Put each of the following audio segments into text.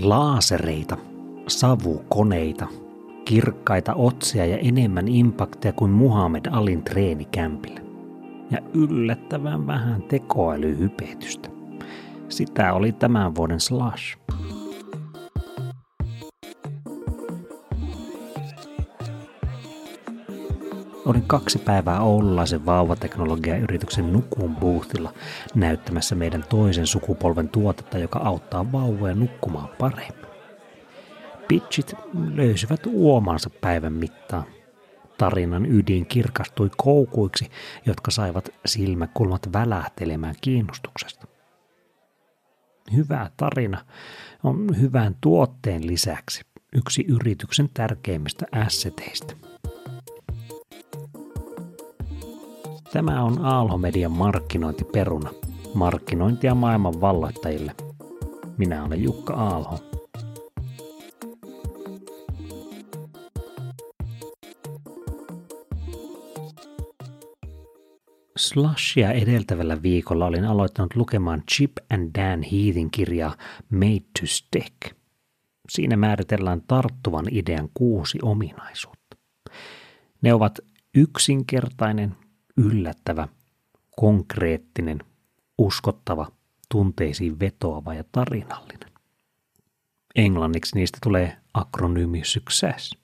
Laasereita, savukoneita, kirkkaita otsia ja enemmän impakteja kuin Muhammed Alin treenikämpillä. Ja yllättävän vähän tekoälyhypetystä. Sitä oli tämän vuoden Slash. Olin kaksi päivää oululaisen vauvateknologiayrityksen Nukun boothilla näyttämässä meidän toisen sukupolven tuotetta, joka auttaa vauvoja nukkumaan paremmin. Pitchit löysivät uomansa päivän mittaan. Tarinan ydin kirkastui koukuiksi, jotka saivat silmäkulmat välähtelemään kiinnostuksesta. Hyvä tarina on hyvän tuotteen lisäksi yksi yrityksen tärkeimmistä asseteista – Tämä on Aalho-median markkinointiperuna. Markkinointia maailman valloittajille. Minä olen Jukka Aalho. Slushia edeltävällä viikolla olin aloittanut lukemaan Chip and Dan Heathin kirjaa Made to Stick. Siinä määritellään tarttuvan idean kuusi ominaisuutta. Ne ovat yksinkertainen, yllättävä, konkreettinen, uskottava, tunteisiin vetoava ja tarinallinen. Englanniksi niistä tulee akronyymi success.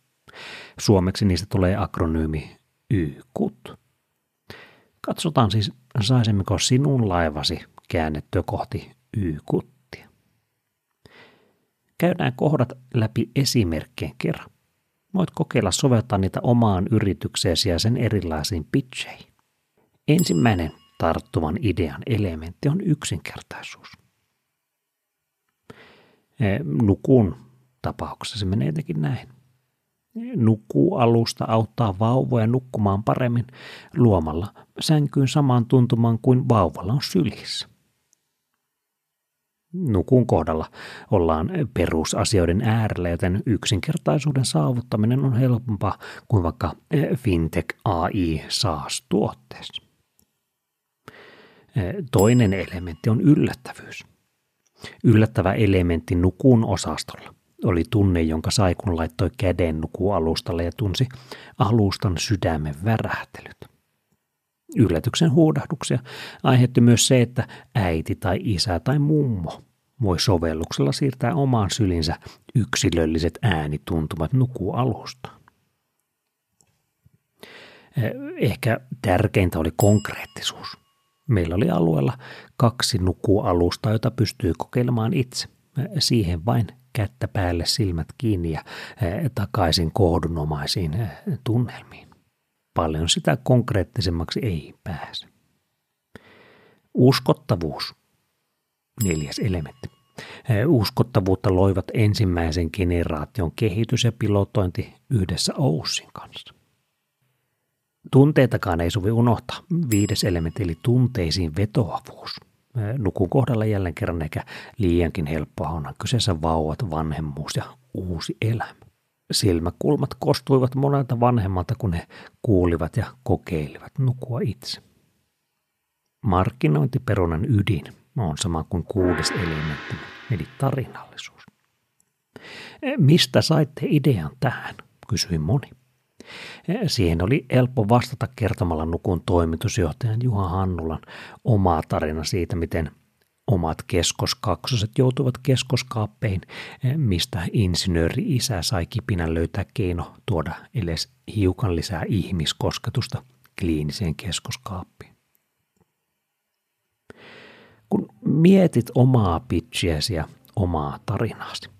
Suomeksi niistä tulee akronyymi YKUT. Katsotaan siis, saisimmeko sinun laivasi käännettyä kohti YKuttia. Käydään kohdat läpi esimerkkien kerran. Voit kokeilla soveltaa niitä omaan yritykseesi ja sen erilaisiin pitcheihin. Ensimmäinen tarttuvan idean elementti on yksinkertaisuus. Eh, nukun tapauksessa se menee jotenkin näin. Nukualusta auttaa vauvoja nukkumaan paremmin luomalla sänkyyn samaan tuntumaan kuin vauvalla on sylissä. Nukun kohdalla ollaan perusasioiden äärellä, joten yksinkertaisuuden saavuttaminen on helpompaa kuin vaikka eh, fintech AI SaaS-tuotteessa. Toinen elementti on yllättävyys. Yllättävä elementti nukun osastolla oli tunne, jonka sai kun laittoi käden nukualustalle ja tunsi alustan sydämen värähtelyt. Yllätyksen huudahduksia aiheutti myös se, että äiti tai isä tai mummo voi sovelluksella siirtää omaan sylinsä yksilölliset äänituntumat nukualustaan. Ehkä tärkeintä oli konkreettisuus – Meillä oli alueella kaksi nukualusta, jota pystyi kokeilemaan itse. Siihen vain kättä päälle, silmät kiinni ja eh, takaisin kohdunomaisiin eh, tunnelmiin. Paljon sitä konkreettisemmaksi ei pääse. Uskottavuus. Neljäs elementti. Eh, uskottavuutta loivat ensimmäisen generaation kehitys ja pilotointi yhdessä Oussin kanssa. Tunteitakaan ei sovi unohtaa. Viides elementti eli tunteisiin vetoavuus. Nukun kohdalla jälleen kerran eikä liiankin helppoa on kyseessä vauvat, vanhemmuus ja uusi elämä. Silmäkulmat kostuivat monelta vanhemmalta, kun he kuulivat ja kokeilivat nukua itse. Markkinointiperunan ydin on sama kuin kuudes elementti, eli tarinallisuus. Mistä saitte idean tähän, kysyi moni. Siihen oli helppo vastata kertomalla Nukun toimitusjohtajan Juha Hannulan omaa tarina siitä, miten omat keskoskaksoset joutuivat keskoskaappeihin, mistä insinööri isä sai kipinän löytää keino tuoda edes hiukan lisää ihmiskosketusta kliiniseen keskoskaappiin. Kun mietit omaa pitchiäsi ja omaa tarinaasi,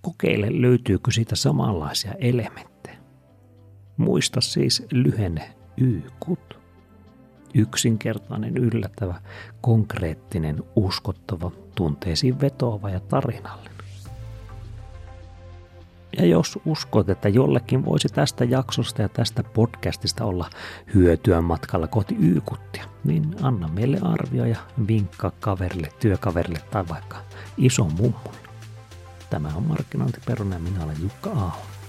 kokeile löytyykö siitä samanlaisia elementtejä. Muista siis lyhenne YKUT. Yksinkertainen, yllättävä, konkreettinen, uskottava, tunteisiin vetoava ja tarinallinen. Ja jos uskot, että jollekin voisi tästä jaksosta ja tästä podcastista olla hyötyä matkalla kohti YKuttia, niin anna meille arvio ja vinkkaa kaverille, työkaverille tai vaikka iso mummulle. Tämä on Markkinointiperuna ja minä olen Jukka Aaho.